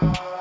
Bye.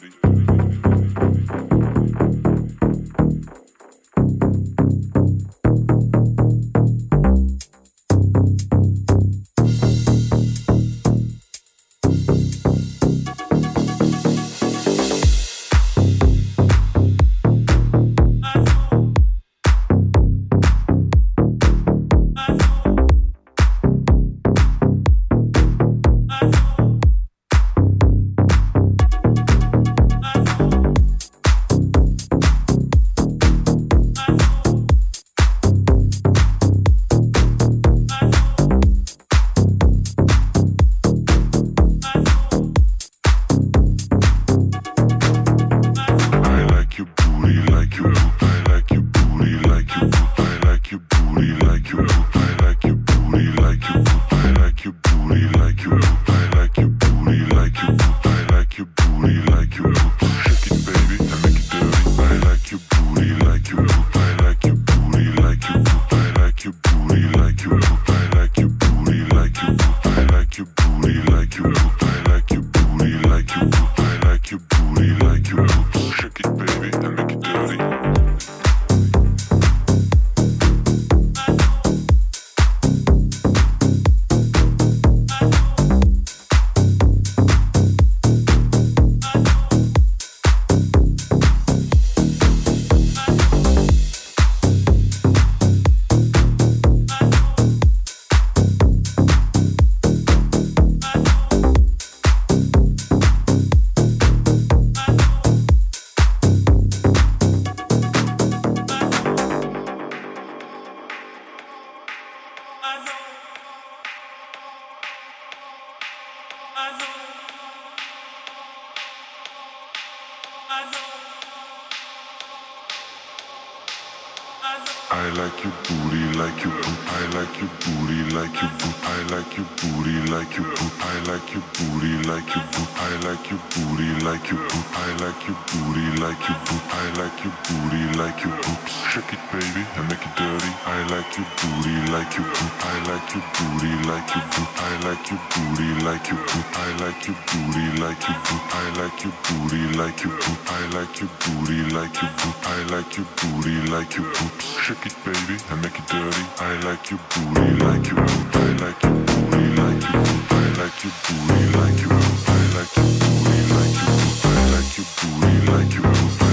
Jody. like your booty, like your booty. I like your booty, like your booty. I like your booty, like your booty. I like your booty, like your booty. I like your booty, like your booty. I like your booty, like your booty. I like your booty, like your booty. Shake it, baby, and make it dirty. I like your booty, like your booty. I like your booty, like your booty. I like your booty, like your booty. I like your booty, like your booty. I like your booty, like your booty.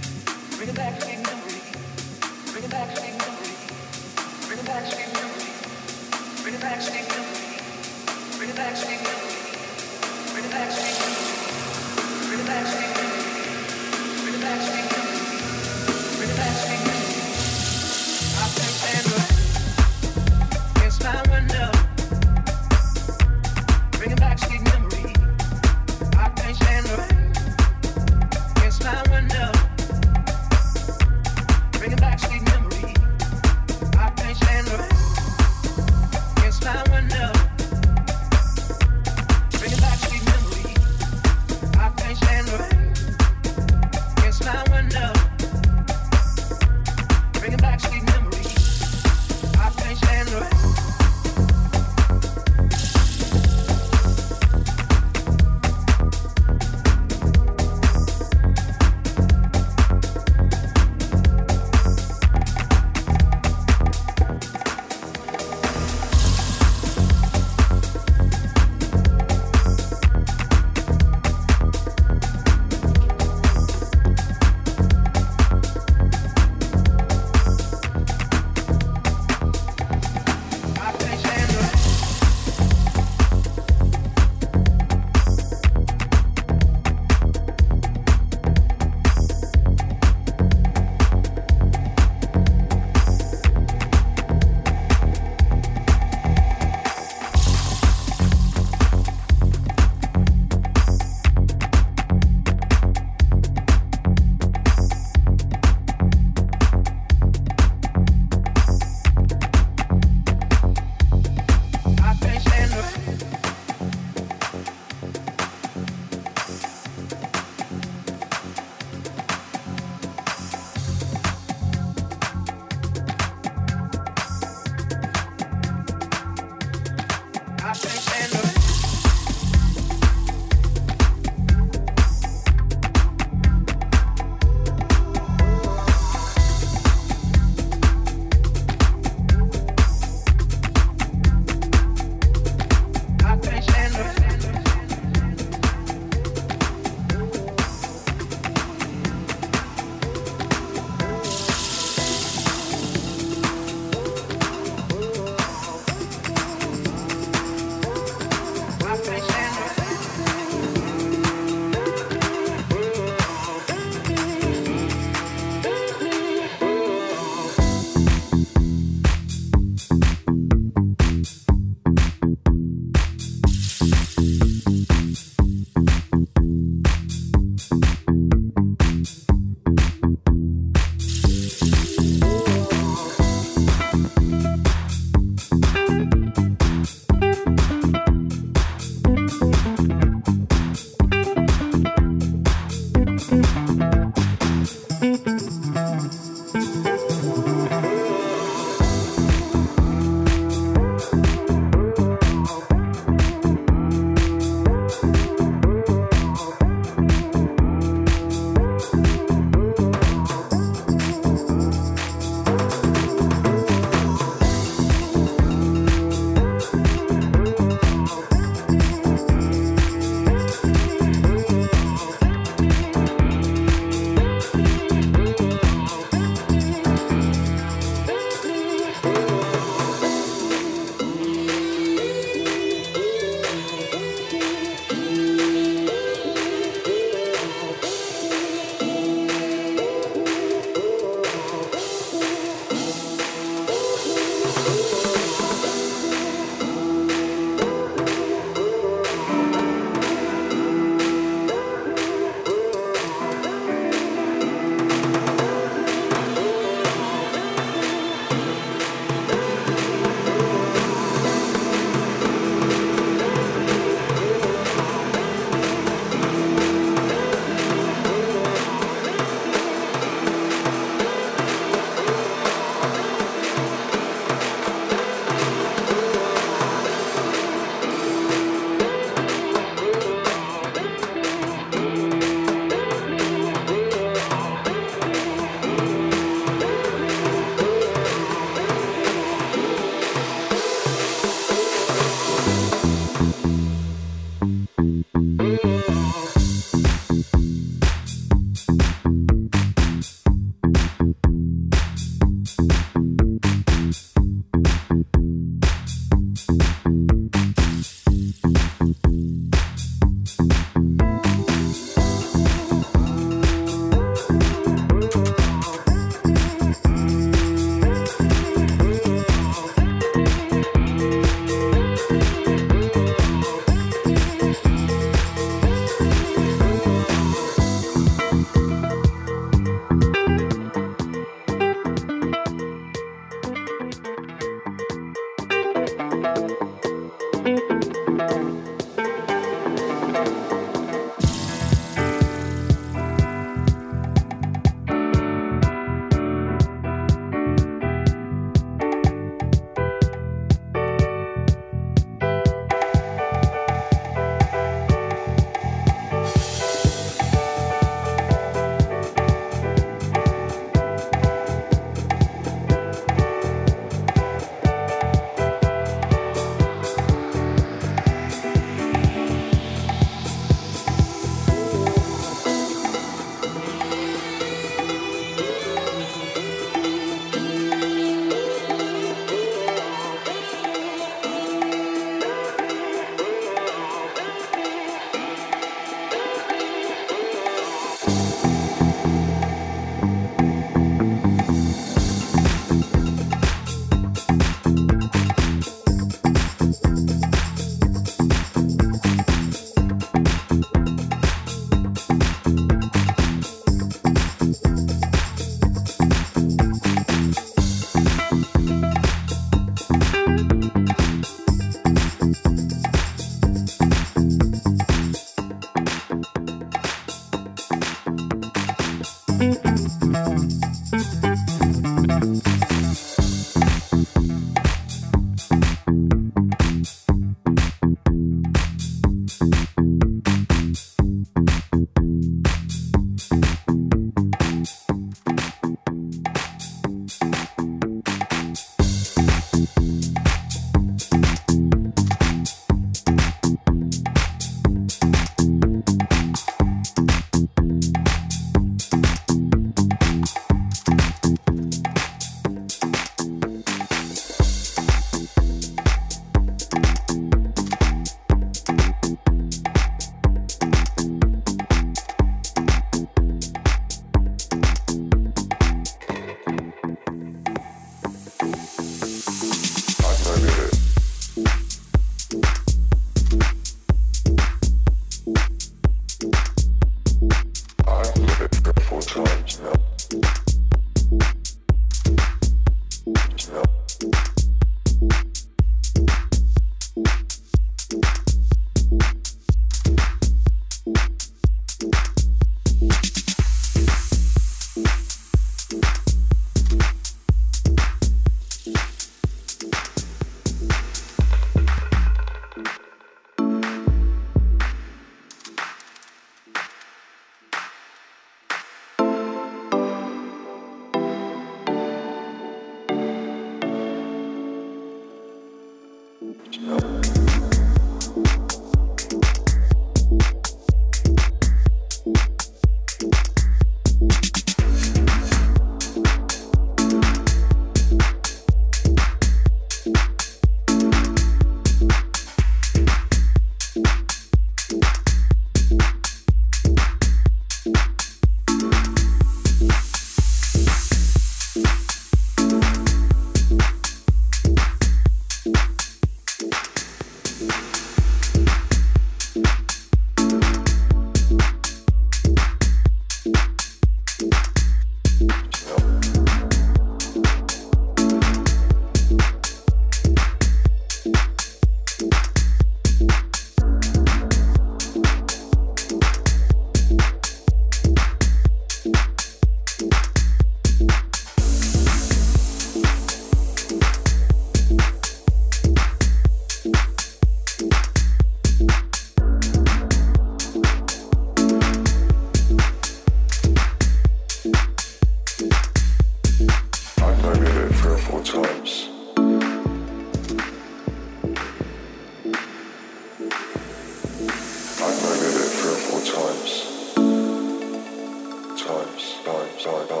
absorbed